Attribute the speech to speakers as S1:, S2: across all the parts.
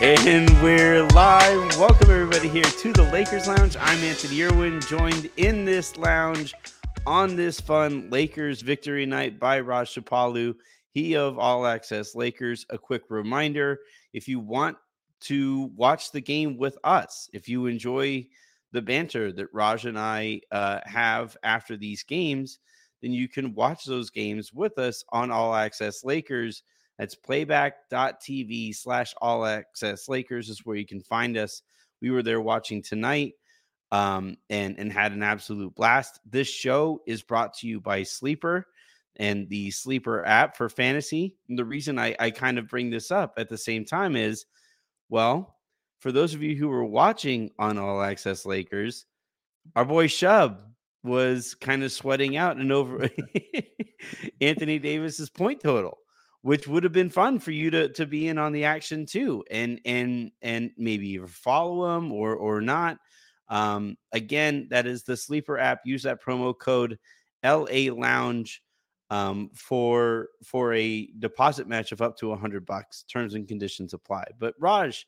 S1: And we're live. Welcome everybody here to the Lakers Lounge. I'm Anthony Irwin, joined in this lounge on this fun Lakers victory night by Raj Chipalu, he of All Access Lakers. A quick reminder: if you want to watch the game with us, if you enjoy the banter that Raj and I uh, have after these games, then you can watch those games with us on All Access Lakers. That's playback.tv slash all access Lakers is where you can find us. We were there watching tonight um, and, and had an absolute blast. This show is brought to you by Sleeper and the Sleeper app for fantasy. And the reason I, I kind of bring this up at the same time is, well, for those of you who were watching on All Access Lakers, our boy Shub was kind of sweating out and over Anthony Davis's point total which would have been fun for you to to be in on the action too and and and maybe follow them or or not. Um again that is the sleeper app use that promo code la lounge um for for a deposit match of up to 100 bucks terms and conditions apply. But raj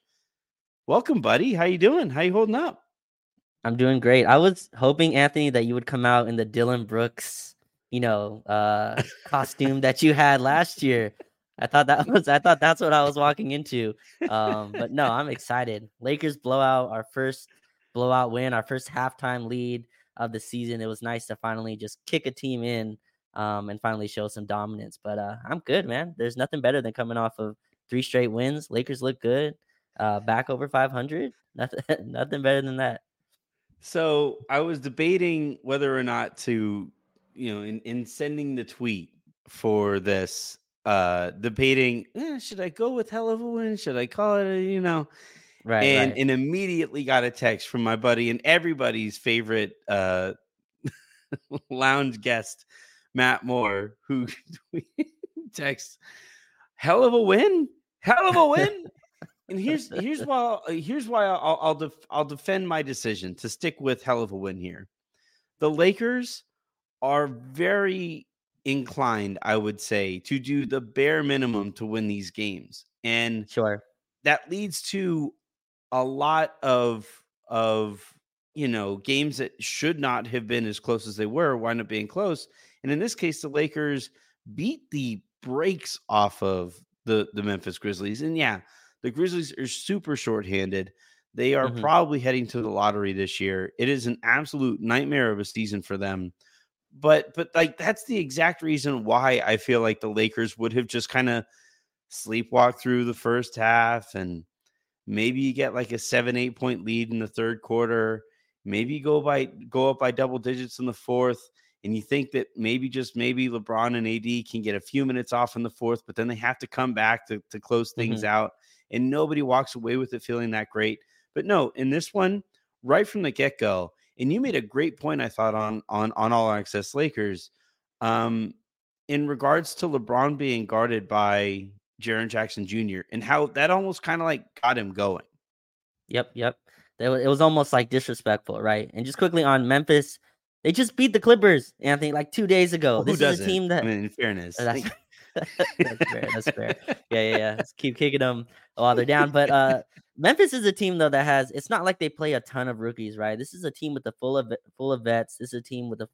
S1: welcome buddy. How you doing? How you holding up?
S2: I'm doing great. I was hoping anthony that you would come out in the dillon brooks you know, uh, costume that you had last year. I thought that was I thought that's what I was walking into. Um, but no, I'm excited. Lakers blowout, our first blowout win, our first halftime lead of the season. It was nice to finally just kick a team in um, and finally show some dominance. But uh, I'm good, man. There's nothing better than coming off of three straight wins. Lakers look good. Uh, back over 500. Nothing, nothing better than that.
S1: So I was debating whether or not to you know, in, in sending the tweet for this, uh, debating, eh, should I go with hell of a win? Should I call it, a, you know,
S2: right
S1: and,
S2: right.
S1: and immediately got a text from my buddy and everybody's favorite, uh, lounge guest, Matt Moore, who texts, hell of a win, hell of a win. and here's here's why here's why I'll I'll, def, I'll defend my decision to stick with hell of a win here. The Lakers are very inclined, I would say, to do the bare minimum to win these games. And
S2: sure.
S1: That leads to a lot of of you know games that should not have been as close as they were wind up being close. And in this case, the Lakers beat the brakes off of the the Memphis Grizzlies. And yeah, the Grizzlies are super shorthanded. They are mm-hmm. probably heading to the lottery this year. It is an absolute nightmare of a season for them but but like that's the exact reason why I feel like the Lakers would have just kind of sleepwalked through the first half and maybe you get like a seven eight point lead in the third quarter maybe you go by go up by double digits in the fourth and you think that maybe just maybe lebron and ad can get a few minutes off in the fourth but then they have to come back to, to close things mm-hmm. out and nobody walks away with it feeling that great but no in this one right from the get-go and you made a great point, I thought, on on on all access Lakers. Um, in regards to LeBron being guarded by Jaren Jackson Jr. and how that almost kind of like got him going.
S2: Yep, yep. It was almost like disrespectful, right? And just quickly on Memphis, they just beat the Clippers, Anthony, like two days ago.
S1: Well,
S2: this
S1: is
S2: a team that,
S1: I mean, in fairness,
S2: that's, fair. That's fair. Yeah, yeah, yeah. Let's keep kicking them while they're down. But uh Memphis is a team though that has. It's not like they play a ton of rookies, right? This is a team with a full of full of vets. This is a team with a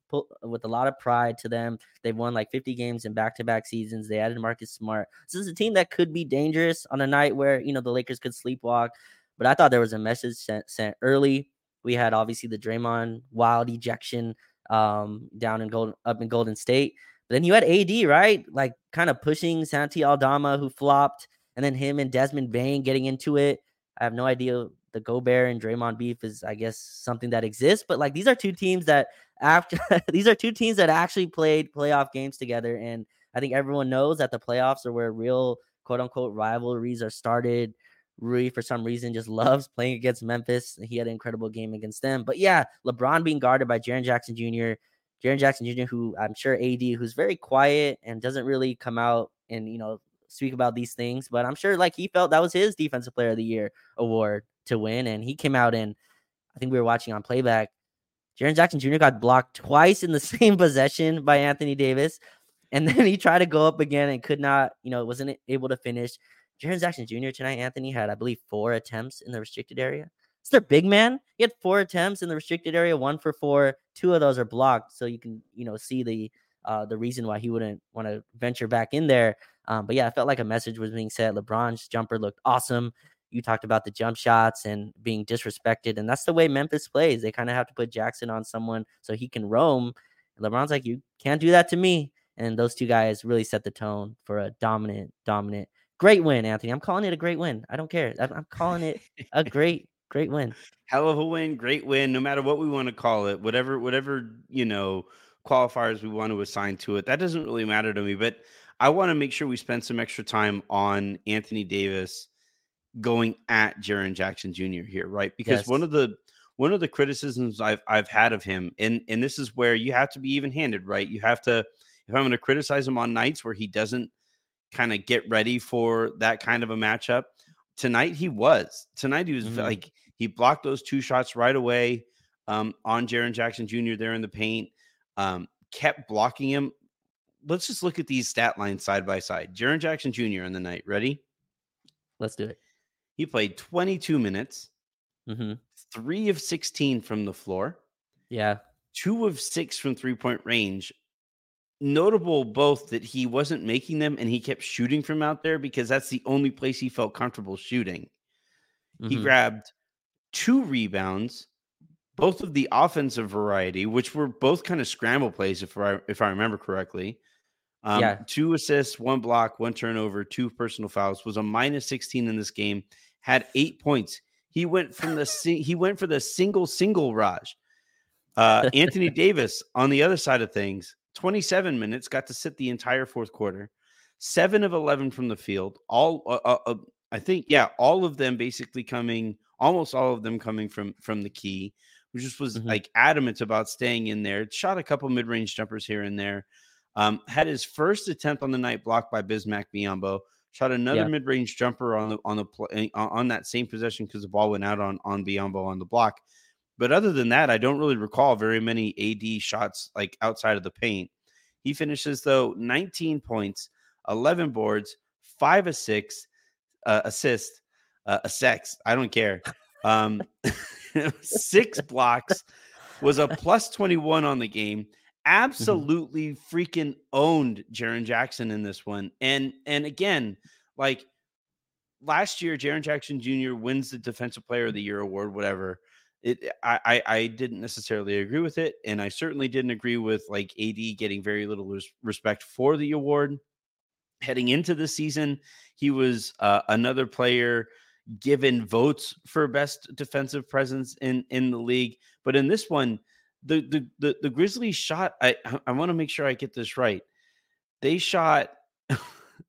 S2: with a lot of pride to them. They've won like 50 games in back to back seasons. They added Marcus Smart. This is a team that could be dangerous on a night where you know the Lakers could sleepwalk. But I thought there was a message sent sent early We had obviously the Draymond wild ejection um, down in Golden up in Golden State. Then you had AD, right? Like kind of pushing Santi Aldama, who flopped, and then him and Desmond Bane getting into it. I have no idea. The Gobert and Draymond beef is, I guess, something that exists. But like these are two teams that after these are two teams that actually played playoff games together, and I think everyone knows that the playoffs are where real quote unquote rivalries are started. Rui, for some reason, just loves playing against Memphis. He had an incredible game against them. But yeah, LeBron being guarded by Jaren Jackson Jr., Jaren Jackson Jr., who I'm sure AD, who's very quiet and doesn't really come out and, you know, speak about these things. But I'm sure like he felt that was his Defensive Player of the Year award to win. And he came out and I think we were watching on playback. Jaren Jackson Jr. got blocked twice in the same possession by Anthony Davis. And then he tried to go up again and could not, you know, wasn't able to finish. Jaren Jackson Jr. tonight, Anthony had, I believe, four attempts in the restricted area. It's their big man. He had four attempts in the restricted area, one for four. Two of those are blocked, so you can, you know, see the uh, the reason why he wouldn't want to venture back in there. Um, but yeah, I felt like a message was being said. LeBron's jumper looked awesome. You talked about the jump shots and being disrespected, and that's the way Memphis plays. They kind of have to put Jackson on someone so he can roam. And LeBron's like, you can't do that to me. And those two guys really set the tone for a dominant, dominant Great win, Anthony. I'm calling it a great win. I don't care. I'm calling it a great, great win.
S1: Hell of a win, great win. No matter what we want to call it, whatever, whatever you know, qualifiers we want to assign to it, that doesn't really matter to me. But I want to make sure we spend some extra time on Anthony Davis going at Jaren Jackson Jr. here, right? Because yes. one of the one of the criticisms I've I've had of him, and and this is where you have to be even handed, right? You have to if I'm going to criticize him on nights where he doesn't kind of get ready for that kind of a matchup. Tonight he was. Tonight he was mm-hmm. like he blocked those two shots right away um, on Jaren Jackson Jr. there in the paint. Um, kept blocking him. Let's just look at these stat lines side by side. Jaren Jackson Jr. in the night. Ready?
S2: Let's do it.
S1: He played 22 minutes,
S2: mm-hmm.
S1: three of 16 from the floor.
S2: Yeah.
S1: Two of six from three point range notable both that he wasn't making them and he kept shooting from out there because that's the only place he felt comfortable shooting. Mm-hmm. He grabbed two rebounds, both of the offensive variety, which were both kind of scramble plays, if I if I remember correctly. Um, yeah. Two assists, one block, one turnover, two personal fouls. Was a minus sixteen in this game. Had eight points. He went from the he went for the single single Raj. Uh, Anthony Davis on the other side of things 27 minutes, got to sit the entire fourth quarter, seven of 11 from the field. All, uh, uh, uh, I think, yeah, all of them basically coming, almost all of them coming from from the key, which just was mm-hmm. like adamant about staying in there. Shot a couple mid range jumpers here and there. Um, had his first attempt on the night blocked by Bismack Biyombo. Shot another yeah. mid range jumper on the on the eh, on that same possession because the ball went out on on Biyombo on the block. But other than that, I don't really recall very many AD shots like outside of the paint. He finishes though 19 points, 11 boards, five assists, uh, assist, uh, a sex. I don't care. Um, six blocks was a plus 21 on the game. Mm-hmm. Absolutely freaking owned Jaren Jackson in this one. And and again, like last year, Jaren Jackson Jr. wins the Defensive Player of the Year award, whatever it I, I, I didn't necessarily agree with it, and I certainly didn't agree with like AD getting very little res- respect for the award. Heading into the season, he was uh, another player given votes for best defensive presence in in the league, but in this one, the the the, the Grizzlies shot. I I want to make sure I get this right. They shot.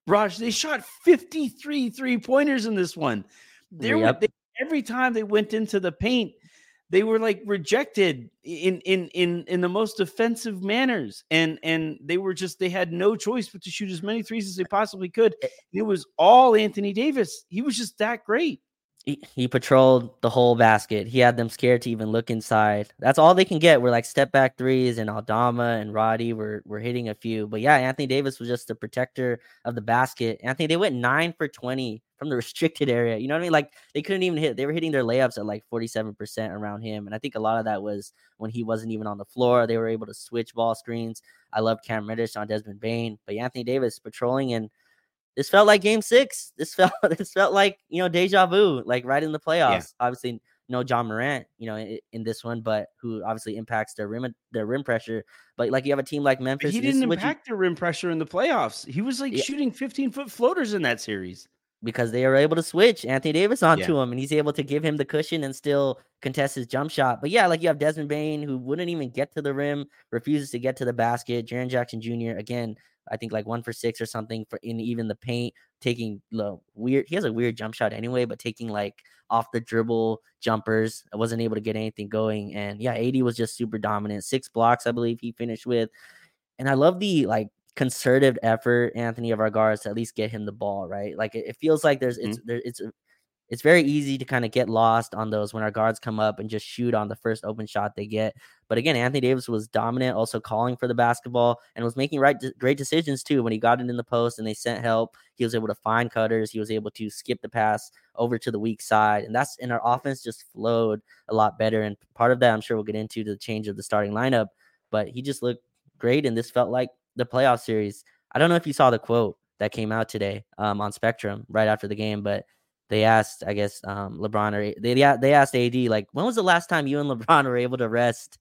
S1: Raj, they shot 53 three pointers in this one. There yep. were they, every time they went into the paint, they were like rejected in in in in the most offensive manners and and they were just they had no choice but to shoot as many threes as they possibly could. Eh. It was all anthony davis. He was just that great
S2: he, patrolled the whole basket. He had them scared to even look inside. That's all they can get. We're like step back threes, and Aldama and Roddy were were hitting a few. But yeah, Anthony Davis was just the protector of the basket. Anthony, they went nine for twenty from the restricted area. You know what I mean? Like they couldn't even hit. They were hitting their layups at like forty seven percent around him, and I think a lot of that was when he wasn't even on the floor. They were able to switch ball screens. I love Cam Reddish on Desmond Bane, but Anthony Davis patrolling and this felt like game six. This felt this felt like you know deja vu, like right in the playoffs. Yeah. Obviously, no Ja Morant, you know, in, in, this one, but who obviously impacts their rim their rim pressure. But like you have a team like Memphis,
S1: but he didn't impact you, their rim pressure in the playoffs. He was like yeah. shooting 15 foot floaters in that series
S2: because they are able to switch Anthony Davis onto yeah. him, and he's able to give him the cushion and still contest his jump shot. But yeah, like you have Desmond Bane who wouldn't even get to the rim, refuses to get to the basket. Jaren Jackson Jr. again, I think like one for six or something for in even the paint, taking the weird. He has a weird jump shot anyway, but taking like off the dribble jumpers. I wasn't able to get anything going, and yeah, AD was just super dominant. Six blocks, I believe he finished with. And I love the like concerted effort, Anthony, of our guards to at least get him the ball, right? Like it, it feels like there's mm-hmm. it's there, it's it's very easy to kind of get lost on those when our guards come up and just shoot on the first open shot they get. But again, Anthony Davis was dominant, also calling for the basketball and was making right great decisions too. When he got it in the post and they sent help, he was able to find cutters. He was able to skip the pass over to the weak side, and that's and our offense just flowed a lot better. And part of that, I'm sure we'll get into the change of the starting lineup. But he just looked great, and this felt like the playoff series. I don't know if you saw the quote that came out today um, on Spectrum right after the game, but they asked, I guess, um, LeBron or they they asked AD like, when was the last time you and LeBron were able to rest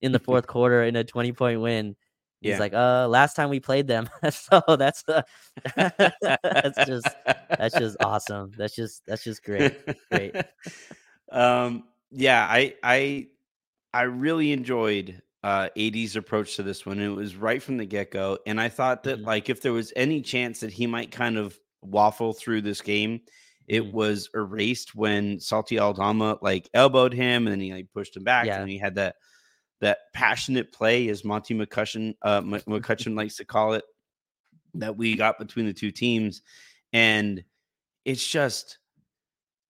S2: in the fourth quarter in a twenty point win? He's yeah. like, uh, last time we played them. so that's uh, that's just that's just awesome. That's just that's just great. Great.
S1: um, yeah, I I I really enjoyed uh, AD's approach to this one. It was right from the get go, and I thought that mm-hmm. like if there was any chance that he might kind of waffle through this game, it was erased when Santi Aldama like elbowed him and then he like pushed him back, yeah. and he had that that passionate play, as Monty McCutchen uh, McCutchen likes to call it, that we got between the two teams, and it's just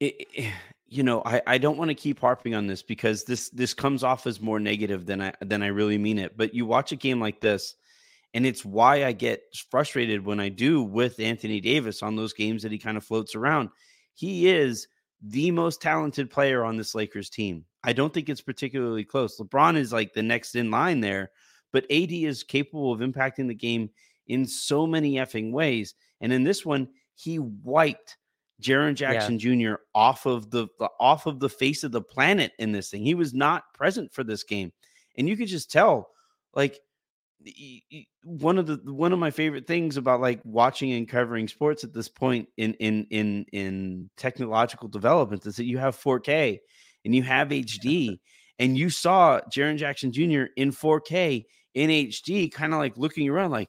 S1: it, it you know, I, I don't want to keep harping on this because this this comes off as more negative than I than I really mean it. But you watch a game like this, and it's why I get frustrated when I do with Anthony Davis on those games that he kind of floats around. He is the most talented player on this Lakers team. I don't think it's particularly close. LeBron is like the next in line there, but AD is capable of impacting the game in so many effing ways. And in this one, he wiped Jaren Jackson yeah. Jr. off of the, the off of the face of the planet in this thing. He was not present for this game, and you could just tell, like one of the one of my favorite things about like watching and covering sports at this point in in in in technological development is that you have 4K and you have HD, and you saw Jaren Jackson Jr. in 4K in HD, kind of like looking around, like,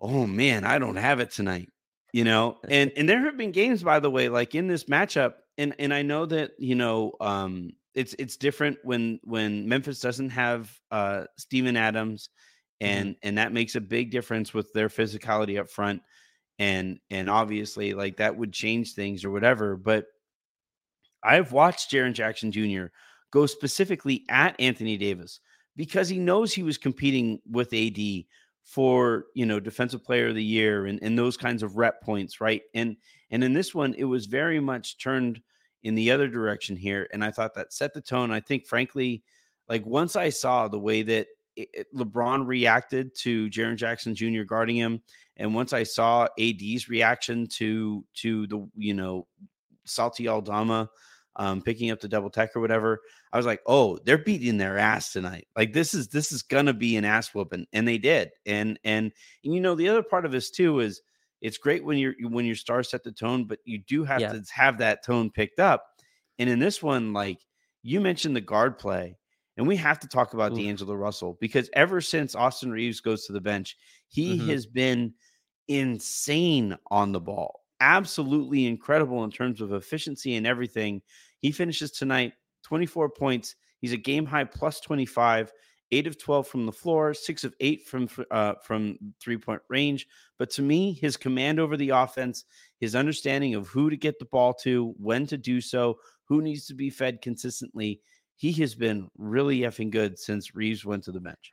S1: oh man, I don't have it tonight you know and and there have been games by the way like in this matchup and and i know that you know um it's it's different when when memphis doesn't have uh steven adams mm-hmm. and mm-hmm. and that makes a big difference with their physicality up front and and obviously like that would change things or whatever but i've watched Jaren jackson jr go specifically at anthony davis because he knows he was competing with ad for you know defensive player of the year and, and those kinds of rep points right and and in this one it was very much turned in the other direction here and i thought that set the tone i think frankly like once i saw the way that it, lebron reacted to Jaren jackson jr guarding him and once i saw ad's reaction to to the you know Salty Aldama um, picking up the double tech or whatever. I was like, oh, they're beating their ass tonight. Like this is this is gonna be an ass whooping, and they did. And and, and you know the other part of this too is it's great when you're when your stars set the tone, but you do have yeah. to have that tone picked up. And in this one, like you mentioned the guard play, and we have to talk about Ooh. D'Angelo Russell because ever since Austin Reaves goes to the bench, he mm-hmm. has been insane on the ball absolutely incredible in terms of efficiency and everything. He finishes tonight 24 points. He's a game high plus 25, eight of 12 from the floor, six of eight from uh, from three point range. But to me, his command over the offense, his understanding of who to get the ball to, when to do so, who needs to be fed consistently, he has been really effing good since Reaves went to the bench.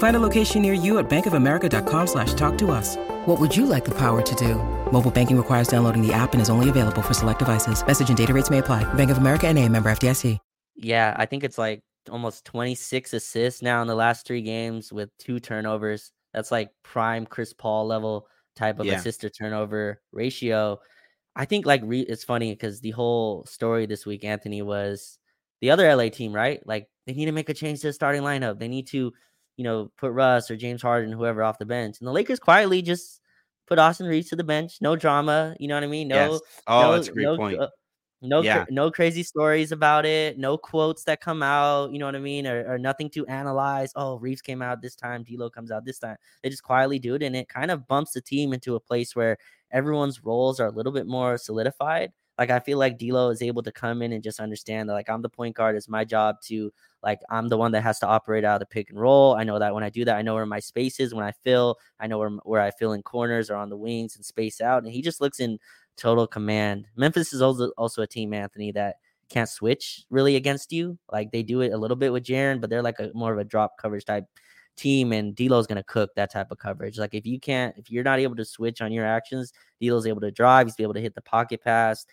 S3: Find a location near you at bankofamerica.com slash talk to us. What would you like the power to do? Mobile banking requires downloading the app and is only available for select devices. Message and data rates may apply. Bank of America and a member FDIC.
S2: Yeah, I think it's like almost 26 assists now in the last three games with two turnovers. That's like prime Chris Paul level type of
S1: Yeah.
S2: assist to turnover ratio. I think like re- it's funny because the whole story this week, Anthony, was the other LA team, right? Like they need to make a change to the starting lineup. They need to, you know, put Russ or James Harden, whoever, off the bench. And the Lakers quietly just put Austin Reaves to the bench. No drama. You know what I mean? No.
S1: yes. Oh,
S2: no,
S1: that's a great
S2: no,
S1: point.
S2: uh, no,
S1: Yeah.
S2: no crazy stories about it. No quotes that come out. You know what I mean? Or, or nothing to analyze. Oh, Reaves came out this time. D'Lo comes out this time. They just quietly do it, and it kind of bumps the team into a place where everyone's roles are a little bit more solidified. Like I feel like D'Lo is able to come in and just understand that like I'm the point guard. It's my job to like I'm the one that has to operate out of the pick and roll. I know that when I do that, I know where my space is. When I fill, I know where where I fill in corners or on the wings and space out. And he just looks in total command. Memphis is also also a team, Anthony, that can't switch really against you. Like they do it a little bit with Jaren, but they're like a more of a drop coverage type team, and D'Lo's gonna cook that type of coverage. Like if you can't, if you're not able to switch on your actions, D'Lo's able to drive. He's able to hit the pocket pass.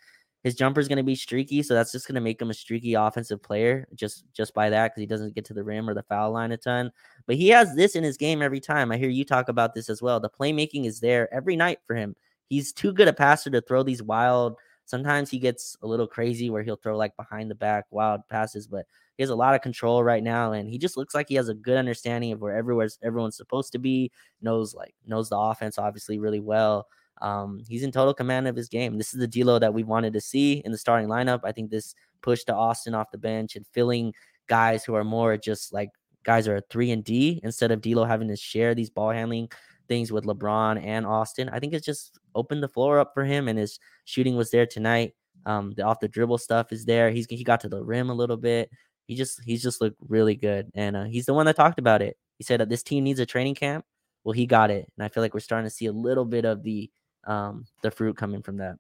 S2: His jumper is going to be streaky, so that's just going to make him a streaky offensive player just just by that because he doesn't get to the rim or the foul line a ton. But he has this in his game every time. I hear you talk about this as well. The playmaking is there every night for him. He's too good a passer to throw these wild. Sometimes he gets a little crazy where he'll throw like behind the back wild passes, but he has a lot of control right now, and he just looks like he has a good understanding of where everywhere's everyone's supposed to be. Knows like knows the offense obviously really well. Um, he's in total command of his game. This is the D'Lo that we wanted to see in the starting lineup. I think this push to Austin off the bench and filling guys who are more just like guys are a three and D instead of D'Lo having to share these ball handling things with LeBron and Austin. I think it's just opened the floor up for him, and his shooting was there tonight. Um, the off the dribble stuff is there. He's he got to the rim a little bit. He just he's just looked really good, and uh, he's the one that talked about it. He said that this team needs a training camp. Well, he got it, and I feel like we're starting to see a little bit of the um the fruit coming from that.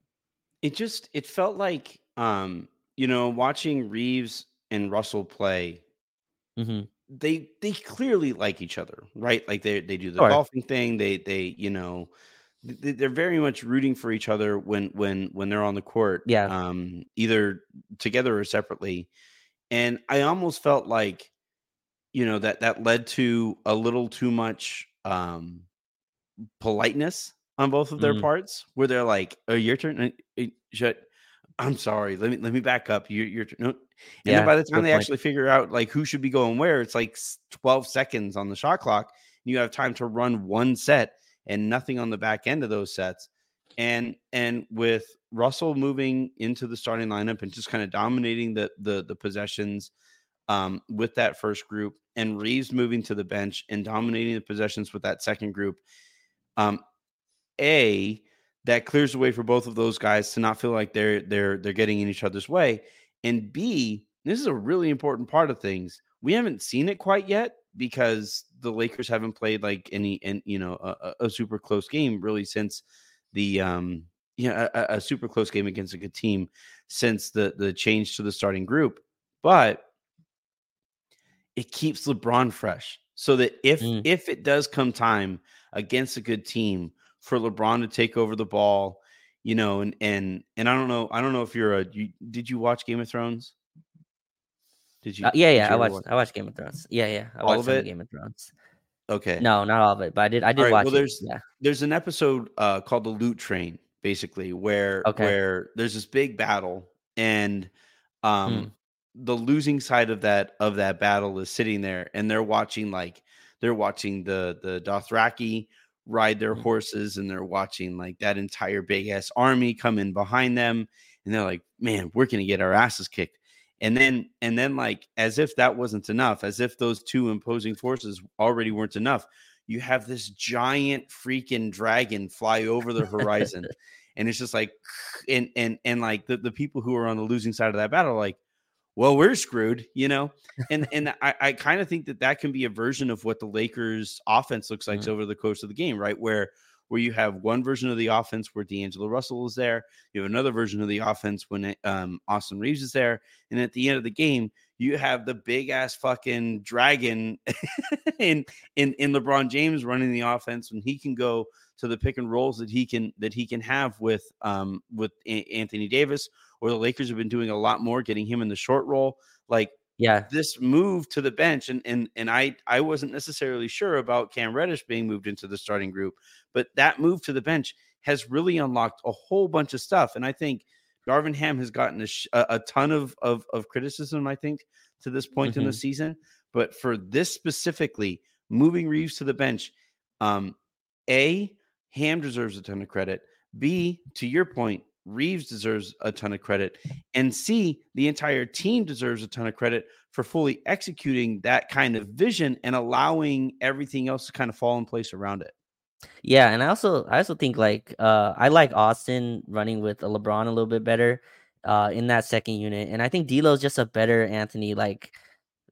S1: it just it felt like um you know watching reaves and russell play
S2: hmm
S1: they they clearly like each other right like they they do the
S2: Sure.
S1: golfing thing they they you know they're very much rooting for each other when when when they're on the court
S2: Yeah.
S1: um either together or separately and i almost felt like you know that that led to a little too much um politeness on both of their
S2: Mm.
S1: parts where they're like oh your turn Uh, uh, shut i'm sorry let me let me back up your your turn no. and
S2: Yeah,
S1: by the time they
S2: point.
S1: actually figure out like who should be going where it's like 12 seconds on the shot clock you have time to run one set and nothing on the back end of those sets and and with russell moving into the starting lineup and just kind of dominating the the the possessions um, with that first group and reaves moving to the bench and dominating the possessions with that second group um, a that clears the way for both of those guys to not feel like they're they're they're getting in each other's way and b this is a really important part of things we haven't seen it quite yet because the lakers haven't played like any and you know a, a super close game really since the um yeah a, a- a super close game against a good team since the the change to the starting group but it keeps LeBron fresh. So that if
S2: Mm.
S1: if it does come time against a good team for LeBron to take over the ball, you know, and and and I don't know, I don't know if you're a you, did you watch Game of Thrones? Did you?
S2: Uh, yeah, yeah.
S1: you
S2: I watched.
S1: watch-
S2: I watched Game of Thrones. Yeah, yeah. I
S1: All
S2: watched
S1: of it?
S2: Game of Thrones.
S1: Okay.
S2: No, not all of it, but I did. I did
S1: right,
S2: watch
S1: well,
S2: it.
S1: there's-
S2: yeah.
S1: there's an episode uh, called the Loot Train, basically, where
S2: Okay.
S1: where there's this big battle, and um,
S2: Hmm.
S1: the losing side of that of that battle is sitting there, and they're watching like they're watching the the Dothraki ride their
S2: Hmm.
S1: horses, and they're watching like that entire big ass army come in behind them, and they're like, "Man, we're gonna get our asses kicked." And then, and then, like, as if that wasn't enough, as if those two imposing forces already weren't enough, you have this giant freaking dragon fly over the horizon and it's just like and and and like the, the people who are on the losing side of that battle like well we're screwed you know and and i, I kind of think that that can be a version of what the lakers offense looks like
S2: Mhm.
S1: over the course of the game right where where you have one version of the offense where D'Angelo Russell is there, you have another version of the offense when um, Austin Reaves is there, and at the end of the game, you have the big ass fucking dragon in in in LeBron James running the offense when he can go to the pick and rolls that he can that he can have with um with Anthony Davis or the Lakers have been doing a lot more getting him in the short roll. like
S2: Yeah.
S1: this move to the bench and and and I I wasn't necessarily sure about Cam Reddish being moved into the starting group but that move to the bench has really unlocked a whole bunch of stuff and I think Darvin Ham has gotten a, sh- a, ton of, of of criticism I think to this point in the
S2: Mhm.
S1: season but for this specifically moving Reaves to the bench um a Ham deserves a ton of credit B to your point Reaves deserves a ton of credit and C the entire team deserves a ton of credit for fully executing that kind of vision and allowing everything else to kind of fall in place around it
S2: Yeah, and I also I also think like uh I like Austin running with a LeBron a little bit better uh in that second unit. And I think D'Lo's just a better Anthony, like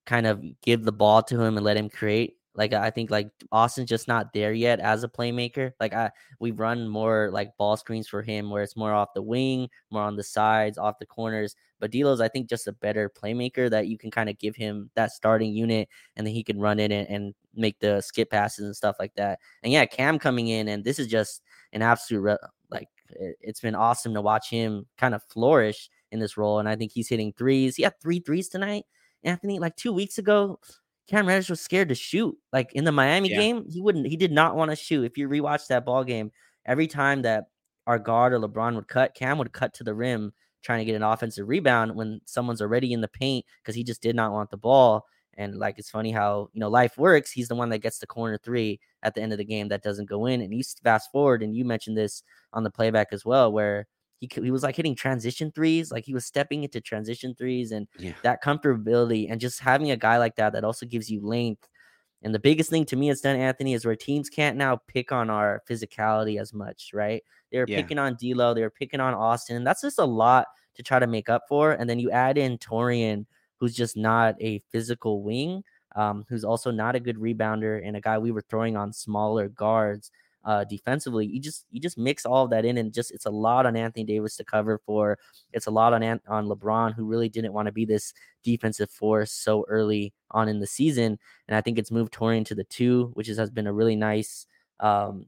S2: kind of give the ball to him and let him create. Like I think like Austin's just not there yet as a playmaker. Like I we run more like ball screens for him where it's more off the wing, more on the sides, off the corners. But D'Lo's I think just a better playmaker that you can kind of give him that starting unit and then he can run it and, and make the skip passes and stuff like that. And yeah, Cam coming in, and this is just an absolute re- like it, it's been awesome to watch him kind of flourish in this role. And I think he's hitting threes. He had three threes tonight, Anthony. Like two weeks ago, Cam Reddish was scared to shoot. Like in the Miami
S1: Yeah.
S2: game, he wouldn't. He did not want to shoot. If you rewatch that ball game, every time that our guard or LeBron would cut, Cam would cut to the rim trying to get an offensive rebound when someone's already in the paint because he just did not want the ball. And like it's funny how you know life works. He's the one that gets the corner three at the end of the game that doesn't go in. And you fast forward, and you mentioned this on the playback as well, where he he was like hitting transition threes, like he was stepping into transition threes, and
S1: yeah
S2: that comfortability and just having a guy like that that also gives you length. And the biggest thing to me it's done, Anthony, is where teams can't now pick on our physicality as much, right? They were
S1: Yeah.
S2: picking on D'Lo, they were picking on Austin, and that's just a lot to try to make up for. And then you add in Taurean, who's just not a physical wing, um, who's also not a good rebounder, and a guy we were throwing on smaller guards uh, defensively. You just you just mix all of that in, and just it's a lot on Anthony Davis to cover for. It's a lot on on LeBron, who really didn't want to be this defensive force so early on in the season. And I think it's moved Taurean to the two, which is, has been a really nice um,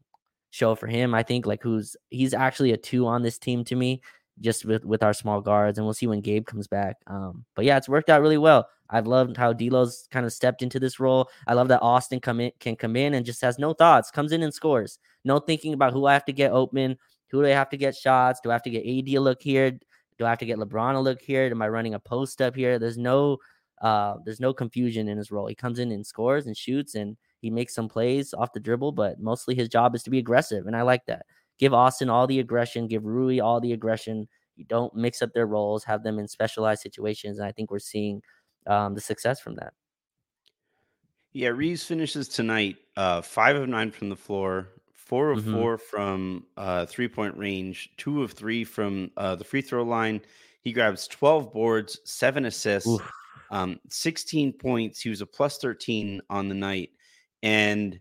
S2: show for him. I think like who's he's actually a two on this team to me, just with with our small guards, and we'll see when Gabe comes back. Um, but yeah, it's worked out really well. I've loved how D'Lo's kind of stepped into this role. I love that Austin come in can come in and just has no thoughts, comes in and scores. No thinking about who I have to get open, who do I have to get shots, do I have to get AD a look here, do I have to get LeBron a look here? Am I running a post up here? There's no uh there's no confusion in his role. He comes in and scores and shoots and he makes some plays off the dribble, but mostly his job is to be aggressive. And I like that. Give Austin all the aggression, give Rui all the aggression. You don't mix up their roles, have them in specialized situations. And I think we're seeing um, the success from that.
S1: Yeah, Reaves finishes tonight uh, five of nine from the floor, four of
S2: Mhm.
S1: four from uh, three point range, two of three from uh, the free throw line. He grabs 12 boards, seven assists, um, 16 points. He was a plus 13 on the night. And,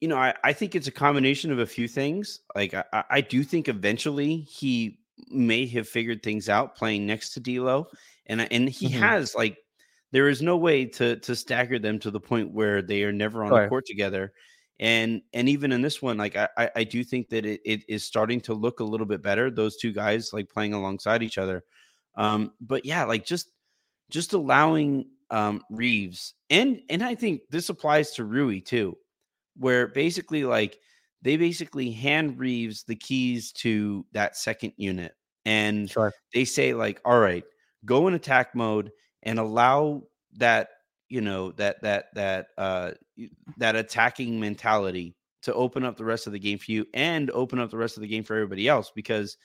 S1: you know, I, I think it's a combination of a few things. Like, I, I- do think eventually he may have figured things out playing next to D'Lo, and and he
S2: Mhm.
S1: has like there is no way to to stagger them to the point where they are never on the court together. And and even in this one, like I I, I do think that it, it is starting to look a little bit better. Those two guys like playing alongside each other. Um, but yeah, like just just allowing um Reaves and and I think this applies to Rui too, where basically like they basically hand Reaves the keys to that second unit and
S2: Sure.
S1: they say like all right go in attack mode and allow that you know that that that uh that attacking mentality to open up the rest of the game for you and open up the rest of the game for everybody else because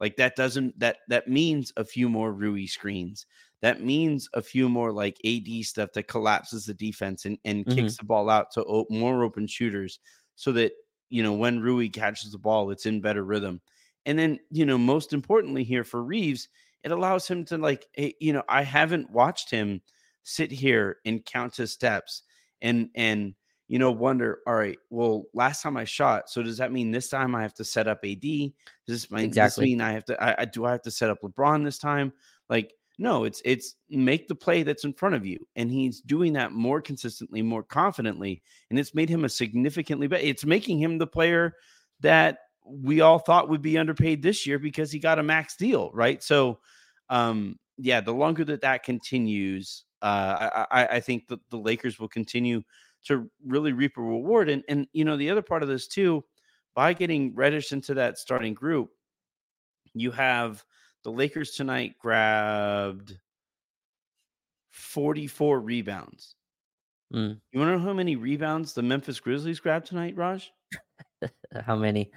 S1: like that doesn't that that means a few more Rui screens that means a few more like AD stuff that collapses the defense and, and kicks the ball out to o- more open shooters so that you know when Rui catches the ball it's in better rhythm. And then you know most importantly here for Reaves it allows him to like eh, you know I haven't watched him sit here and count his steps and and you know wonder all right well last time I shot so does that mean this time I have to set up AD does this mean,
S2: Exactly.
S1: this mean I have to I, I do I have to set up LeBron this time? Like no it's it's make the play that's in front of you and he's doing that more consistently more confidently and it's made him a significantly better it's making him the player that we all thought would be underpaid this year because he got a max deal right? So um yeah the longer that that continues uh i i, I think that the lakers will continue to really reap a reward and and you know the other part of this too by getting reddish into that starting group you have the lakers tonight grabbed 44 rebounds
S2: Mm.
S1: you want to know how many rebounds the memphis grizzlies grabbed tonight raj
S2: How many?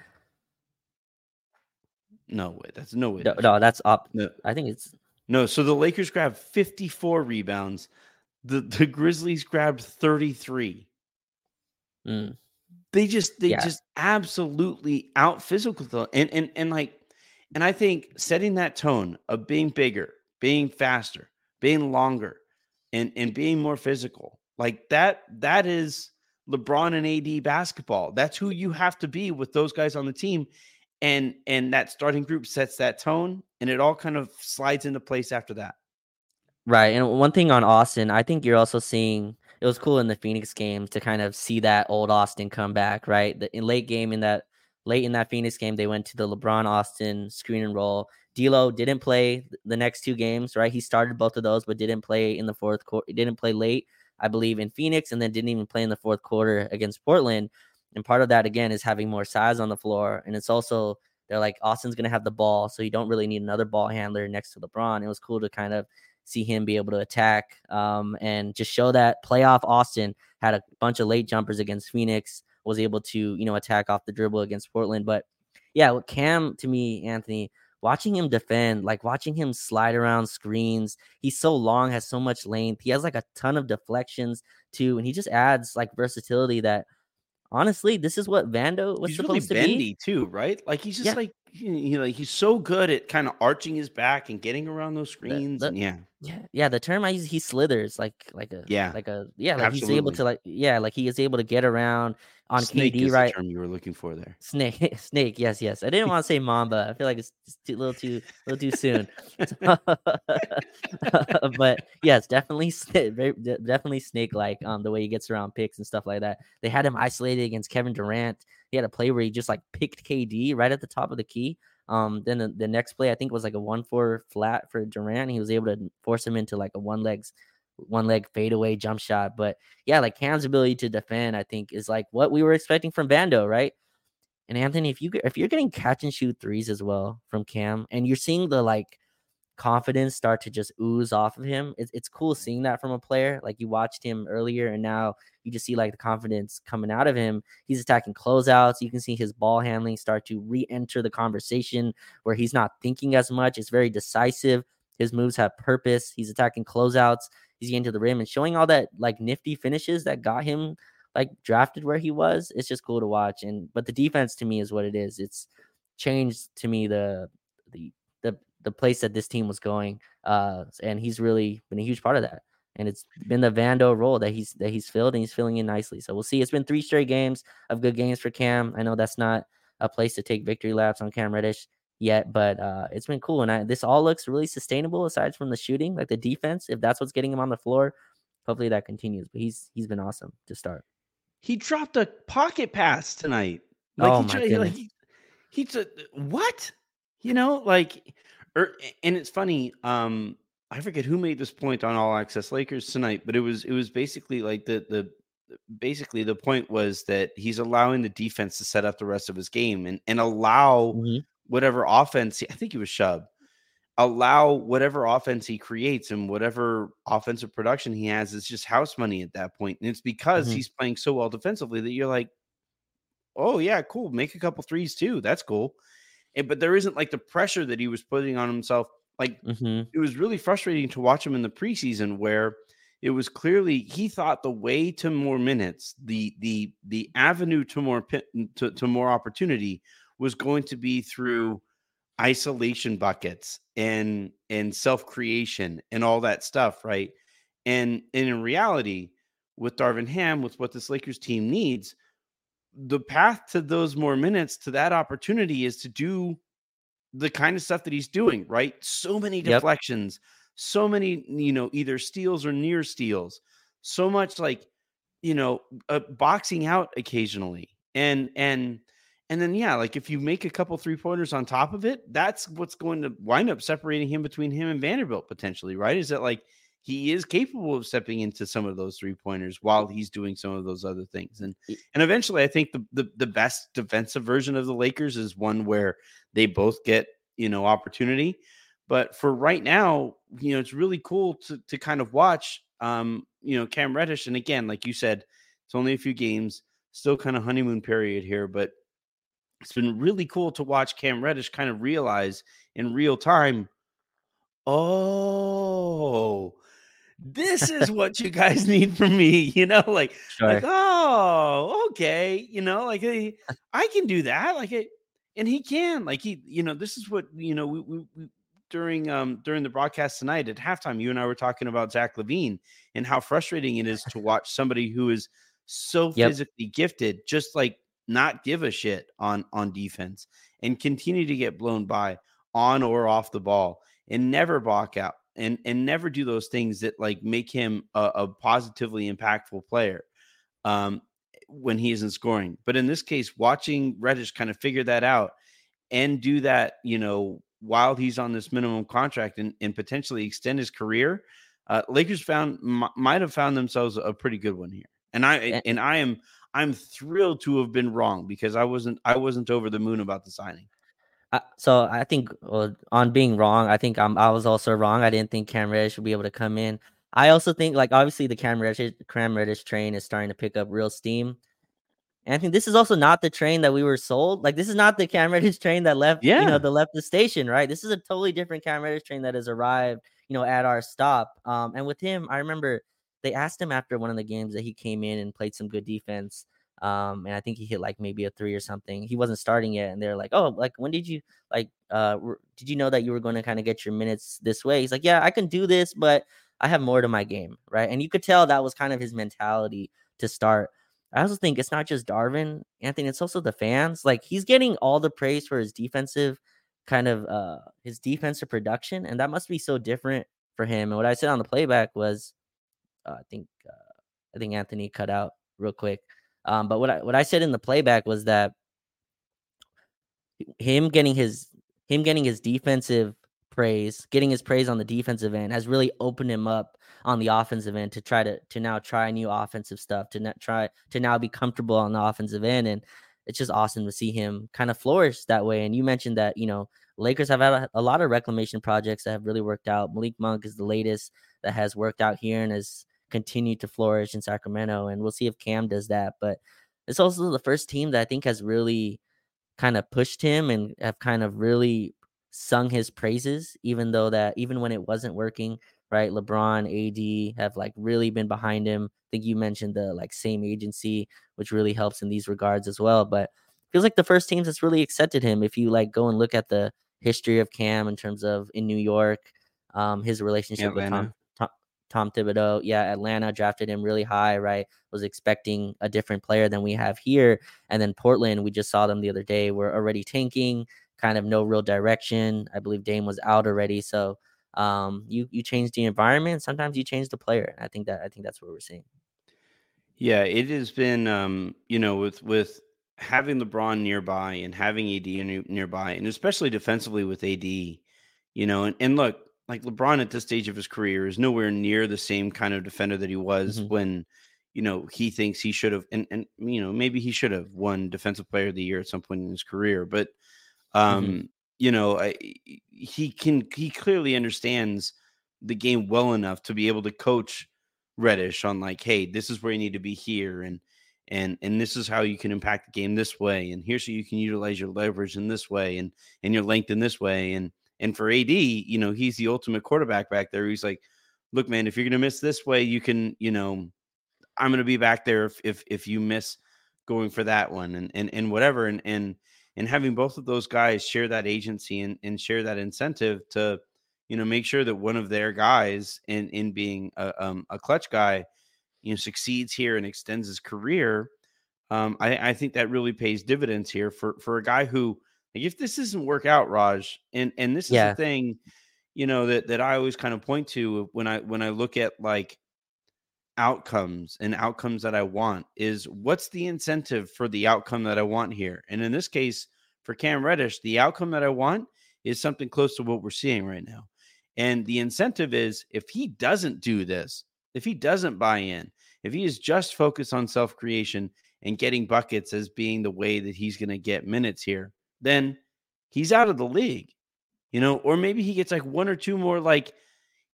S1: no way that's no way
S2: No,
S1: that's
S2: no, that's up.
S1: No.
S2: I think it's
S1: No, so the Lakers grabbed 54 rebounds. The the Grizzlies grabbed 33.
S2: mm,
S1: They just they
S2: Yeah.
S1: just absolutely out physical. And and and like and I think setting that tone of being bigger, being faster, being longer, and and being more physical, like that that is LeBron and AD basketball. That's who you have to be with those guys on the team. And and that starting group sets that tone and it all kind of slides into place after that.
S2: right. And one thing on Austin, I think you're also seeing it was cool in the Phoenix game to kind of see that old Austin come back, right? The, in late game in that late in that Phoenix game, they went to the LeBron Austin screen and roll. D'Lo didn't play the next two games, right? He started both of those, but didn't play in the fourth quarter. Didn't play late, I believe, in Phoenix, and then didn't even play in the fourth quarter against Portland. And part of that again is having more size on the floor, and it's also they're like Austin's gonna have the ball, so you don't really need another ball handler next to LeBron. It was cool to kind of see him be able to attack um, and just show that playoff Austin had a bunch of late jumpers against Phoenix, was able to you know attack off the dribble against Portland. But yeah, Cam to me, Anthony, watching him defend, like watching him slide around screens, he's so long, has so much length. He has like a ton of deflections too, and he just adds like versatility that honestly, this is what Vando was
S1: he's really
S2: supposed to
S1: bendy
S2: be.
S1: too, right? Like he's just
S2: Yeah.
S1: like he, he- like he's so good at kind of arching his back and getting around those screens.
S2: the-
S1: and yeah,
S2: Yeah, yeah. The term I use, he slithers like like a
S1: Yeah,
S2: like a yeah, like he's able to like yeah, like he is able to get around on
S1: snake
S2: KD
S1: is
S2: right.
S1: the term you were looking for there.
S2: Snake, snake. Yes, yes. I didn't want to say Mamba. I feel like it's too, a little too, a little too soon. but yes, definitely, definitely snake-like. Um, the way he gets around picks and stuff like that. They had him isolated against Kevin Durant. He had a play where he just like picked KD right at the top of the key. Um, then the, the next play I think was like a one-four flat for Durant. He was able to force him into like a one legs, one leg fadeaway jump shot. But yeah, like Cam's ability to defend, I think, is like what we were expecting from Vando, right? And Anthony, if you if you're getting catch and shoot threes as well from Cam, and you're seeing the like confidence start to just ooze off of him, it's it's cool seeing that from a player. Like you watched him earlier, and now you just see like the confidence coming out of him. He's attacking closeouts. You can see his ball handling start to re-enter the conversation where he's not thinking as much. It's very decisive. His moves have purpose. He's attacking closeouts. He's getting to the rim and showing all that like nifty finishes that got him like drafted where he was. It's just cool to watch. And but the defense to me is what it is. It's changed to me the the the place that this team was going. Uh and he's really been a huge part of that. And it's been the Vando role that he's that he's filled and he's filling in nicely. So we'll see. It's been three straight games of good games for Cam. I know that's not a place to take victory laps on Cam Reddish. yet, but uh, it's been cool. And I, this all looks really sustainable aside from the shooting, like the defense. If that's what's getting him on the floor, hopefully that continues. But he's he's been awesome to start.
S1: He dropped a pocket pass tonight. Like
S2: oh
S1: he
S2: my
S1: tried,
S2: goodness.
S1: like he, he what? You know, like or and it's funny, um I forget who made this point on All Access Lakers tonight, but it was it was basically like the the basically the point was that he's allowing the defense to set up the rest of his game and and allow
S2: Mhm.
S1: whatever offense I think it was Shub allow whatever offense he creates and whatever offensive production he has is just house money at that point. And it's because
S2: Mhm.
S1: he's playing so well defensively that you're like, oh yeah, cool. Make a couple threes too. That's cool. And, but there isn't like the pressure that he was putting on himself. Like
S2: Mhm.
S1: it was really frustrating to watch him in the preseason where it was clearly he thought the way to more minutes, the the the avenue to more to, to more opportunity was going to be through isolation buckets and and self creation and all that stuff, right? And and in reality, with Darvin Ham, with what this Lakers team needs, the path to those more minutes to that opportunity is to do the kind of stuff that he's doing, right? So many
S2: Yep.
S1: deflections, so many, you know, either steals or near steals, so much like, you know, uh, boxing out occasionally. And, and, and then, yeah, like if you make a couple three pointers on top of it, that's what's going to wind up separating him between him and Vanderbilt potentially, right? Is that like he is capable of stepping into some of those three pointers while he's doing some of those other things. And and eventually I think the, the the best defensive version of the Lakers is one where they both get, you know, opportunity. But for right now, you know, it's really cool to to kind of watch um, you know, Cam Reddish. And again, like you said, it's only a few games, still kind of honeymoon period here, but it's been really cool to watch Cam Reddish kind of realize in real time, oh, this is what you guys need from me, you know, like, like, oh, okay, you know, like I, I can do that, like, it, and he can, like, he, you know, this is what you know, we, we, we during um during the broadcast tonight at halftime, you and I were talking about Zach LaVine and how frustrating it is to watch somebody who is so
S2: Yep.
S1: physically gifted just like not give a shit on on defense and continue to get blown by on or off the ball and never balk out and and never do those things that like make him a, a positively impactful player um when he isn't scoring. But in this case watching reddish kind of figure that out and do that you know while he's on this minimum contract and, and potentially extend his career uh lakers found m- might have found themselves a pretty good one here. And I and i am i'm thrilled to have been wrong because i wasn't i wasn't over the moon about the signing
S2: I, so I think well, on being wrong, I think I'm, I was also wrong. I didn't think Cam Reddish would be able to come in. I also think like obviously the Cam Reddish, Cam Reddish train is starting to pick up real steam. And I think this is also not the train that we were sold. Like this is not the Cam Reddish train that left,
S1: yeah.
S2: you know, that left the station, right? This is a totally different Cam Reddish train that has arrived, you know, at our stop. Um, and with him, I remember they asked him after one of the games that he came in and played some good defense. Um, and I think he hit like maybe a three or something. He wasn't starting yet, and they're like, "Oh, like when did you like? Uh, w- did you know that you were going to kind of get your minutes this way?" He's like, "Yeah, I can do this, but I have more to my game, right?" And you could tell that was kind of his mentality to start. I also think it's not just Darvin, Anthony. It's also the fans. Like he's getting all the praise for his defensive kind of uh his defensive production, and that must be so different for him. And what I said on the playback was, uh, I think uh, I think Anthony cut out real quick. Um, but what I what I said in the playback was that him getting his him getting his defensive praise, getting his praise on the defensive end has really opened him up on the offensive end to try to to now try new offensive stuff, to not try to now be comfortable on the offensive end. And it's just awesome to see him kind of flourish that way. And you mentioned that, you know, Lakers have had a, a lot of reclamation projects that have really worked out. Malik Monk is the latest that has worked out here and has continued to flourish in Sacramento. And we'll see if Cam does that. But it's also the first team that I think has really kind of pushed him and have kind of really sung his praises, even though that even when it wasn't working, right? LeBron, AD have like really been behind him. I think you mentioned the like same agency, which really helps in these regards as well. But feels like the first teams that's really accepted him. If you like go and look at the history of Cam in terms of in New York, um, his relationship with Tom. Tom Thibodeau. Yeah, Atlanta drafted him really high, right? Was expecting a different player than we have here. And then Portland, we just saw them the other day, were already tanking, kind of no real direction. I believe Dame was out already, so um, you you change the environment. Sometimes you change the player. I think that I think that's what we're seeing.
S1: Yeah, it has been um, you know, with with having LeBron nearby and having AD nearby, and especially defensively with AD, you know, and, and look, like LeBron at this stage of his career is nowhere near the same kind of defender that he was mm-hmm. when, you know, he thinks he should have, and, and, you know, maybe he should have won Defensive Player of the Year at some point in his career. But, um, mm-hmm. you know, I, he can, he clearly understands the game well enough to be able to coach Reddish on like, hey, this is where you need to be here, and and and this is how you can impact the game this way, and here's how you can utilize your leverage in this way, and and your length in this way, and and for AD, you know, he's the ultimate quarterback back there. He's like, look, man, if you're gonna miss this way, you can, you know, I'm gonna be back there if if if you miss going for that one and and and whatever. And and and having both of those guys share that agency and, and share that incentive to you know, make sure that one of their guys in in being a, um, a clutch guy, you know, succeeds here and extends his career. Um, I, I think that really pays dividends here for for a guy who, like, if this doesn't work out, Raj, and and this is yeah. the thing, you know, that that I always kind of point to when I when I look at like outcomes and outcomes that I want is what's the incentive for the outcome that I want here? And in this case, for Cam Reddish, the outcome that I want is something close to what we're seeing right now. And the incentive is if he doesn't do this, if he doesn't buy in, if he is just focused on self creation and getting buckets as being the way that he's going to get minutes here, then he's out of the league, you know, or maybe he gets like one or two more, like,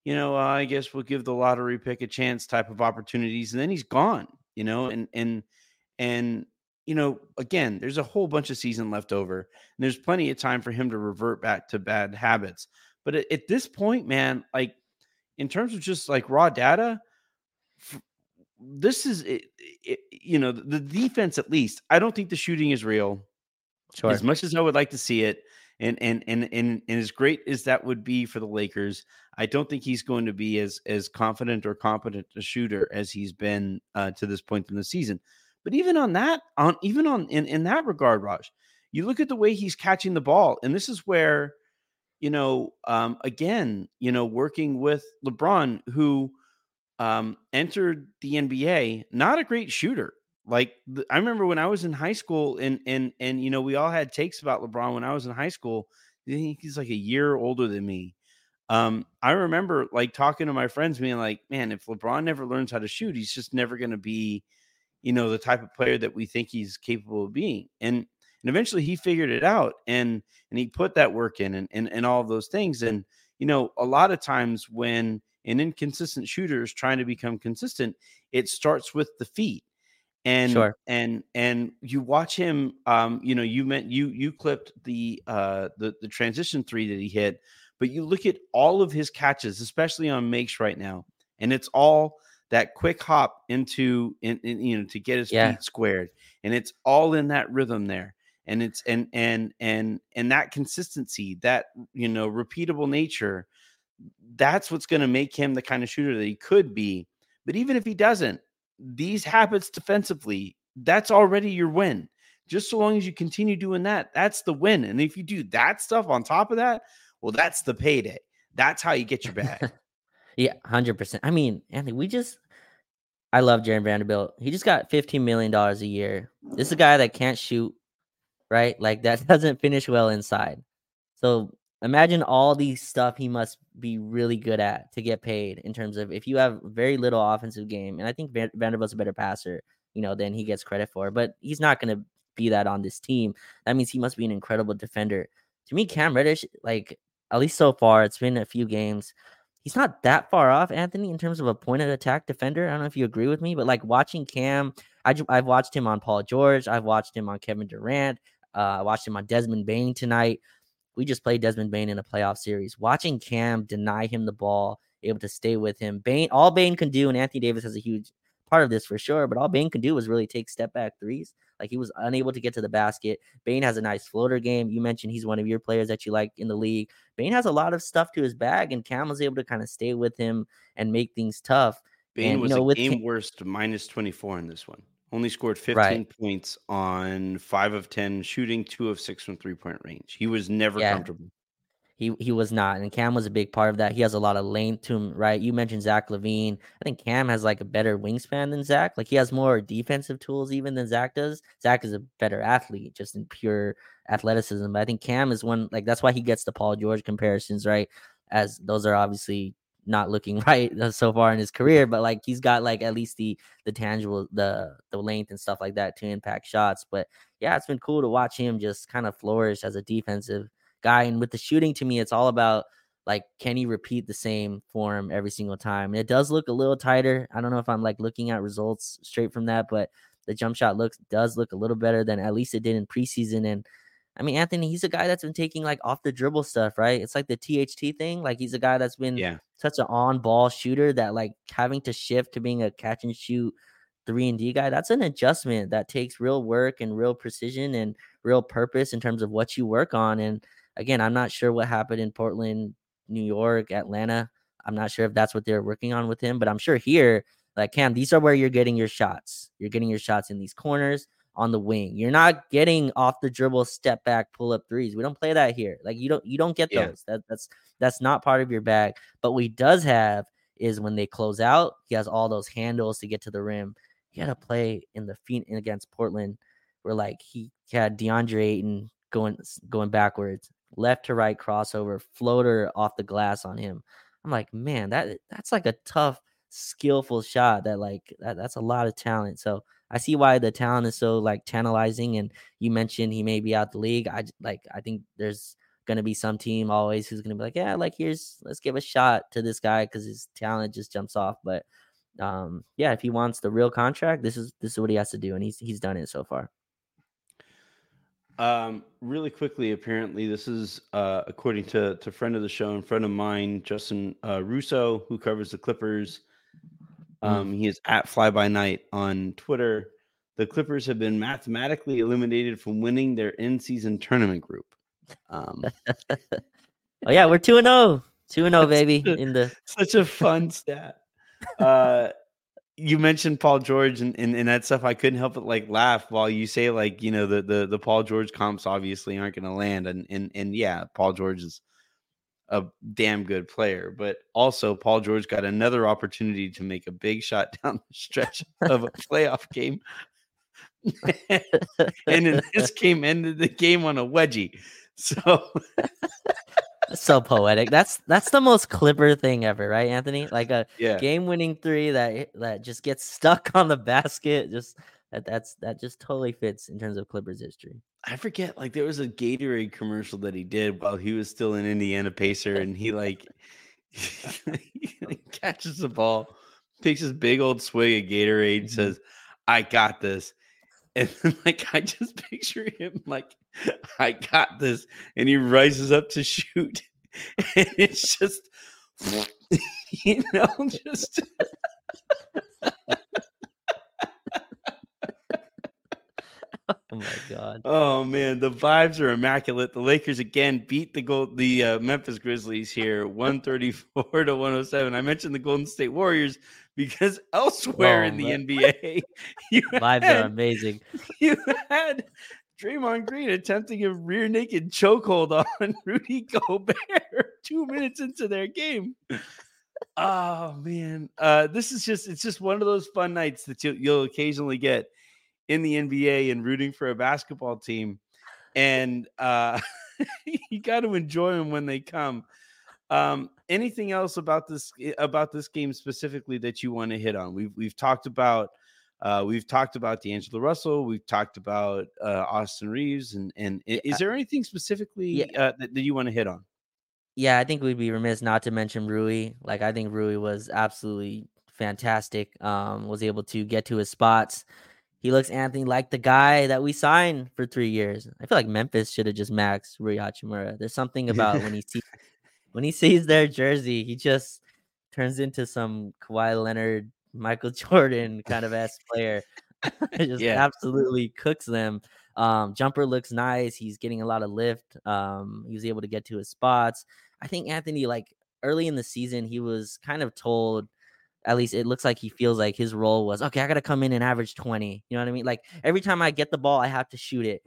S1: you know, uh, I guess we'll give the lottery pick a chance type of opportunities, and then he's gone, you know, and, and, and, you know, again, there's a whole bunch of season left over, and there's plenty of time for him to revert back to bad habits. But at, at this point, man, like in terms of just like raw data, this is it, it, you know the defense at least. I don't think the shooting is real. Sure. As much as I would like to see it, and and and and and as great as that would be for the Lakers, I don't think he's going to be as as confident or competent a shooter as he's been uh, to this point in the season. But even on that, on even on in in that regard, Raj, you look at the way he's catching the ball, and this is where you know, um, again, you know, working with LeBron, who um, entered the NBA, not a great shooter. Like the, I remember when I was in high school, and and and you know, we all had takes about LeBron when I was in high school. He's like a year older than me. Um, I remember like talking to my friends, being like, "Man, if LeBron never learns how to shoot, he's just never going to be, you know, the type of player that we think he's capable of being." And and eventually he figured it out and and he put that work in and and, and all those things and you know a lot of times when an inconsistent shooter is trying to become consistent it starts with the feet and sure. and and you watch him um you know you meant you you clipped the uh the the transition three that he hit but you look at all of his catches especially on makes right now and it's all that quick hop into in, in you know to get his yeah. feet squared and it's all in that rhythm there and it's and and and and that consistency that you know repeatable nature that's what's going to make him the kind of shooter that he could be but even if he doesn't these habits defensively that's already your win. Just so long as you continue doing that that's the win and if you do that stuff on top of that well that's the payday. That's how you get your bag.
S2: Yeah 100% i mean anthony we just i love Jarred Vanderbilt. He just got 15 million dollars a year. This is a guy that can't shoot right? Like that doesn't finish well inside. So imagine all the stuff he must be really good at to get paid in terms of if you have very little offensive game, and I think Vanderbilt's a better passer, you know, than he gets credit for, but he's not going to be that on this team. That means he must be an incredible defender. To me, Cam Reddish, like at least so far, it's been a few games. He's not that far off, Anthony, in terms of a point of attack defender. I don't know if you agree with me, but like watching Cam, I, I've watched him on Paul George, I've watched him on Kevin Durant, uh, I watched him on Desmond Bane tonight. We just played Desmond Bane in a playoff series. Watching Cam deny him the ball, able to stay with him. Bane, all Bane can do, and Anthony Davis has a huge part of this for sure. But all Bane can do is really take step back threes. Like he was unable to get to the basket. Bane has a nice floater game. You mentioned he's one of your players that you like in the league. Bane has a lot of stuff to his bag, and Cam was able to kind of stay with him and make things tough.
S1: Bane
S2: and,
S1: was you know, a game Cam- worst minus 24 in this one. Only scored 15
S2: Right.
S1: points on five of 10 shooting, two of six from three point range. He was never
S2: Yeah.
S1: comfortable.
S2: He he was not, and Cam was a big part of that. He has a lot of length to him, right? You mentioned Zach LaVine. I think Cam has like a better wingspan than Zach. Like he has more defensive tools even than Zach does. Zach is a better athlete, just in pure athleticism. But I think Cam is one like that's why he gets the Paul George comparisons, right? As those are obviously not looking right uh, so far in his career, but like he's got like at least the the tangible the the length and stuff like that to impact shots. But yeah, it's been cool to watch him just kind of flourish as a defensive guy. And with the shooting, to me, it's all about like can he repeat the same form every single time? And it does look a little tighter. I don't know if I'm like looking at results straight from that, but the jump shot looks does look a little better than at least it did in preseason. And I mean, Anthony, he's a guy that's been taking like off the dribble stuff, right? It's like the THT thing. Like he's a guy that's been
S1: Yeah.
S2: such an on ball shooter that like having to shift to being a catch and shoot three and D guy, that's an adjustment that takes real work and real precision and real purpose in terms of what you work on. And again, I'm not sure what happened in Portland, New York, Atlanta. I'm not sure if that's what they're working on with him, but I'm sure here, like Cam, these are where you're getting your shots. You're getting your shots in these corners on the wing. You're not getting off the dribble, step back, pull up threes. We don't play that here. Like you don't you don't get
S1: Yeah.
S2: those. That that's that's not part of your bag. But what he does have is when they close out, he has all those handles to get to the rim. He had a play in the feet against Portland where like he had DeAndre Ayton going going backwards, left to right crossover, floater off the glass on him. I'm like, man, that that's like a tough, skillful shot. That like that, that's a lot of talent. So I see why the talent is so like channelizing. And you mentioned he may be out the league. I like I think there's gonna be some team always who's gonna be like, yeah, like here's let's give a shot to this guy because his talent just jumps off. But um, yeah, if he wants the real contract, this is this is what he has to do, and he's he's done it so far.
S1: Um, really quickly, apparently, this is uh, according to to friend of the show and friend of mine, Justin uh, Russo, who covers the Clippers. Um, He is at Fly By Night on Twitter. The Clippers have been mathematically eliminated from winning their in-season tournament group. Um,
S2: Oh yeah, we're two and zero, two and zero, baby.
S1: good.
S2: In the
S1: such a fun stat. Uh, you mentioned Paul George and, and, and that stuff. I couldn't help but like laugh while you say like you know the the the Paul George comps obviously aren't going to land and and and yeah, Paul George is a damn good player, but also Paul George got another opportunity to make a big shot down the stretch of a playoff game. and in this game ended the game on a wedgie. So
S2: so poetic. That's that's the most Clipper thing ever, right, Anthony? Like a
S1: yeah.
S2: game-winning three that that just gets stuck on the basket. Just that that's that just totally fits in terms of Clippers history.
S1: I forget, like there was a Gatorade commercial that he did while he was still an Indiana Pacer, and he like, he, like, catches the ball, takes his big old swig of Gatorade,
S2: Mhm.
S1: says, "I got this," and then like I just picture him like, "I got this," and he rises up to shoot, and it's just, you know, just
S2: Oh my god.
S1: Oh man, the vibes are immaculate. The Lakers again beat the gold the uh, Memphis Grizzlies here, 134 to 107. I mentioned the Golden State Warriors because elsewhere
S2: Oh,
S1: in the
S2: man.
S1: NBA, you
S2: Vibes are amazing.
S1: you had Draymond Green attempting a rear naked chokehold on Rudy Gobert two minutes into their game. Oh man, uh, this is just it's just one of those fun nights that you'll, you'll occasionally get in the NBA and rooting for a basketball team, and uh, you got to enjoy them when they come. Um, anything else about this eh, about this game specifically that you want to hit on? We've we've talked about uh, we've talked about D'Angelo Russell. We've talked about uh, Austin Reaves, and and i- is there anything specifically uh, that, that you want to hit on?
S2: Yeah, I think we'd be remiss not to mention Rui. Like I think Rui was absolutely fantastic. Um, was able to get to his spots. He looks Anthony like the guy that we signed for three years. I feel like Memphis should have just maxed Rui Hachimura. There's something about when he sees when he sees their jersey, he just turns into some Kawhi Leonard, Michael Jordan kind of ass player. just
S1: Yeah.
S2: absolutely cooks them. Um, jumper looks nice. He's getting a lot of lift. Um, he was able to get to his spots. I think Anthony, like early in the season, he was kind of told at least it looks like he feels like his role was okay. I got to come in and average 20. You know what I mean? Like every time I get the ball, I have to shoot it.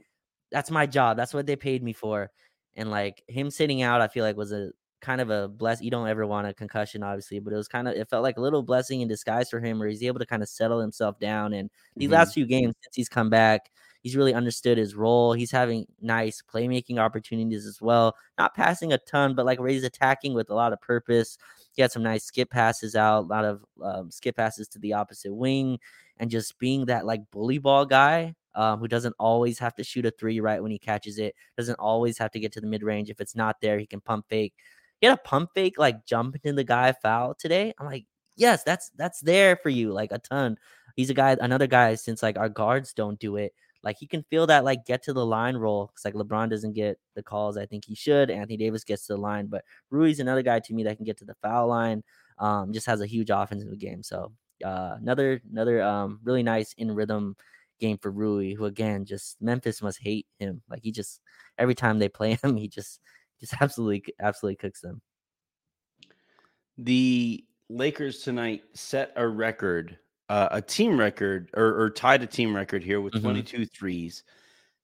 S2: That's my job. That's what they paid me for. And like him sitting out, I feel like was a kind of a bless. You don't ever want a concussion, obviously, but it was kind of it felt like a little blessing in disguise for him, where he's able to kind of settle himself down. And these mm-hmm. last few games since he's come back, he's really understood his role. He's having nice playmaking opportunities as well. Not passing a ton, but like where he's attacking with a lot of purpose. He had some nice skip passes out, a lot of um, skip passes to the opposite wing, and just being that like bully ball guy um, who doesn't always have to shoot a three right when he catches it, doesn't always have to get to the mid range. If it's not there, he can pump fake. He had a pump fake, like jumping into the guy foul today. I'm like, yes, that's that's there for you, like a ton. He's a guy, another guy, since like our guards don't do it. Like he can feel that like get to the line role because like LeBron doesn't get the calls I think he should. Anthony Davis gets to the line, but Rui's another guy to me that can get to the foul line. Um, just has a huge offensive game. So uh, another another um really nice in rhythm game for Rui, who again just Memphis must hate him. Like he just every time they play him, he just just absolutely absolutely cooks them.
S1: The Lakers tonight set a record uh, a team record or, or, tied a team record here with mm-hmm. 22 threes.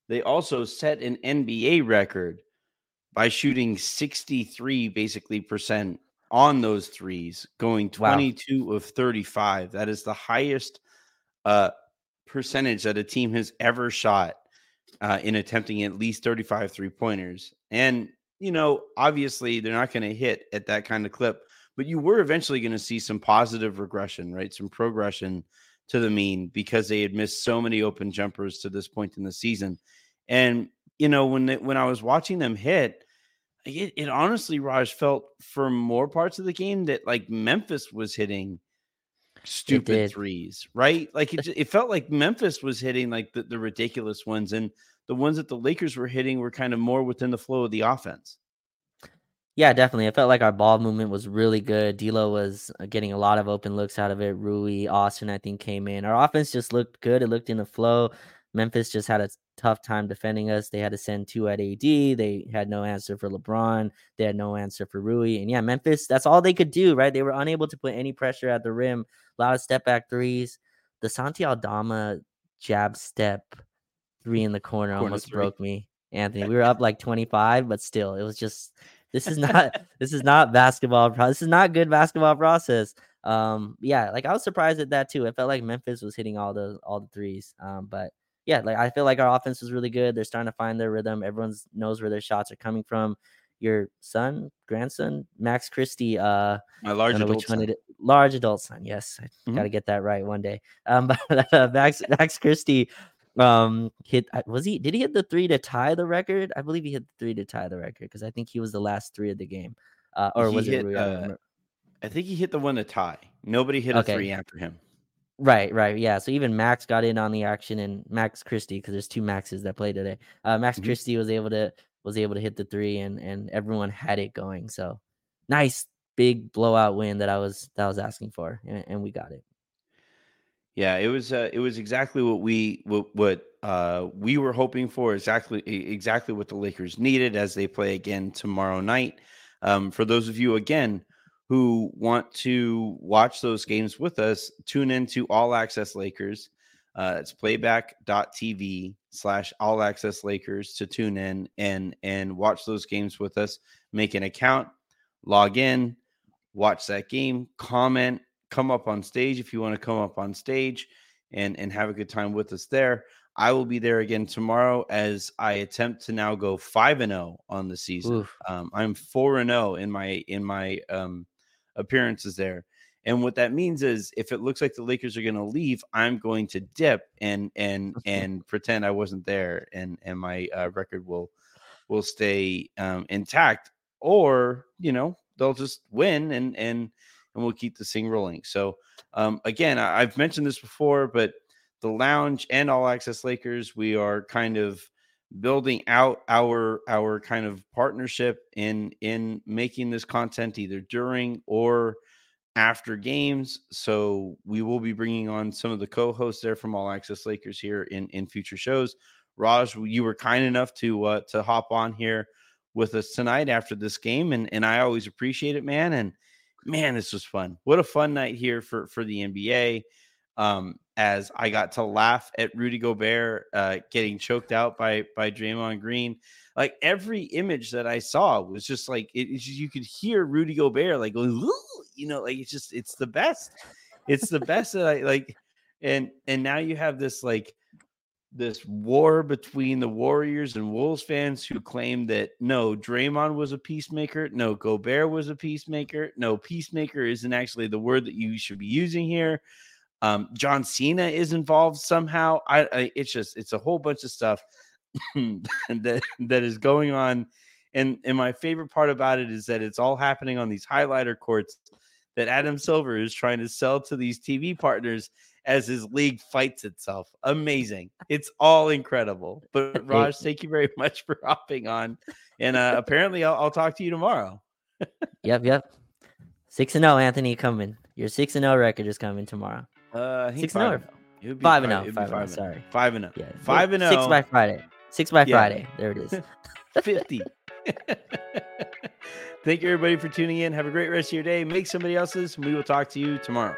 S1: They also set an NBA record by shooting 63 basically percent on those threes, going 22 wow. of 35. That is the highest uh, percentage that a team has ever shot uh, in attempting at least 35 three pointers. And, you know, obviously they're not going to hit at that kind of clip but you were eventually going to see some positive regression, right? Some progression to the mean because they had missed so many open jumpers to this point in the season. And you know, when they, when I was watching them hit, it, it honestly, Raj felt for more parts of the game that like Memphis was hitting stupid threes, right? Like it, it felt like Memphis was hitting like the, the ridiculous ones, and the ones that the Lakers were hitting were kind of more within the flow of the offense.
S2: Yeah, definitely. I felt like our ball movement was really good. D'Lo was uh, getting a lot of open looks out of it. Rui, Austin, I think came in. Our offense just looked good. It looked in the flow. Memphis just had a tough time defending us. They had to send two at AD. They had no answer for LeBron. They had no answer for Rui. And yeah, Memphis, that's all they could do, right? They were unable to put any pressure at the rim. A lot of step back threes. The Santi Aldama jab step three in the corner, corner almost three. broke me. Anthony, we were up like 25, but still, it was just this is not this is not basketball. Pro- this is not good basketball process. Um, yeah, like I was surprised at that too. It felt like Memphis was hitting all the all the threes. Um, but yeah, like I feel like our offense was really good. They're starting to find their rhythm. Everyone knows where their shots are coming from. Your son, grandson, Max Christie. Uh,
S1: my large adult son. It,
S2: large adult son. Yes, I mm-hmm. got to get that right one day. Um, but uh, Max Max Christie um hit was he did he hit the three to tie the record? I believe he hit the three to tie the record because i think he was the last three of the game. Uh or he was hit, it
S1: uh, I, think he hit the one to tie. Nobody hit okay. a three after him.
S2: Right right yeah so even max got in on the action and max christie because there's two maxes that play today. Uh max mm-hmm. christie was able to was able to hit the three and and everyone had it going so nice big blowout win that i was that i was asking for and, and we got it
S1: yeah, it was uh, it was exactly what we what, what uh, we were hoping for. Exactly exactly what the Lakers needed as they play again tomorrow night. Um, for those of you again who want to watch those games with us, tune in to All Access Lakers. Uh, it's playback.tv slash all access Lakers to tune in and and watch those games with us. Make an account, log in, watch that game, comment, come up on stage if you want to come up on stage and and have a good time with us there. I will be there again tomorrow as I attempt to now go five and zero oh on the season. Um, I'm four and zero oh in my in my um, appearances there, and what that means is if it looks like the Lakers are going to leave, I'm going to dip and and and pretend I wasn't there, and and my uh, record will will stay um, intact, or you know they'll just win and and and we'll keep this thing rolling. So, um, again, I, I've mentioned this before, but the lounge and all access Lakers, we are kind of building out our our kind of partnership in in making this content either during or after games so we will be bringing on some of the co-hosts there from all access lakers here in in future shows raj you were kind enough to uh to hop on here with us tonight after this game and and i always appreciate it man and man, this was fun. What a fun night here for for the NBA. Um, as I got to laugh at Rudy Gobert uh, getting choked out by by Draymond Green. Like every image that I saw was just like it, just, you could hear Rudy Gobert like you know, like it's just it's the best. It's the best that I like. And and now you have this like this war between the Warriors and Wolves fans who claim that no, Draymond was a peacemaker, no, Gobert was a peacemaker, no, peacemaker isn't actually the word that you should be using here. Um, John Cena is involved somehow. I, I it's just it's a whole bunch of stuff that that is going on. And and my favorite part about it is that it's all happening on these highlighter courts that Adam Silver is trying to sell to these TV partners as his league fights itself. Amazing. It's all incredible. But Raj, thank you very much for hopping on. And uh, apparently I'll, I'll talk to you tomorrow.
S2: yep, yep. Six and zero, Anthony, coming. Your six and zero record is coming tomorrow.
S1: Uh,
S2: six and zero. Five and zero. Five and zero. Sorry,
S1: five and zero.
S2: Yeah,
S1: five and zero.
S2: Six by Friday. Six by yeah. Friday. There it is.
S1: Fifty. Thank you everybody for tuning in. Have a great rest of your day. Make somebody else's. We will talk to you tomorrow.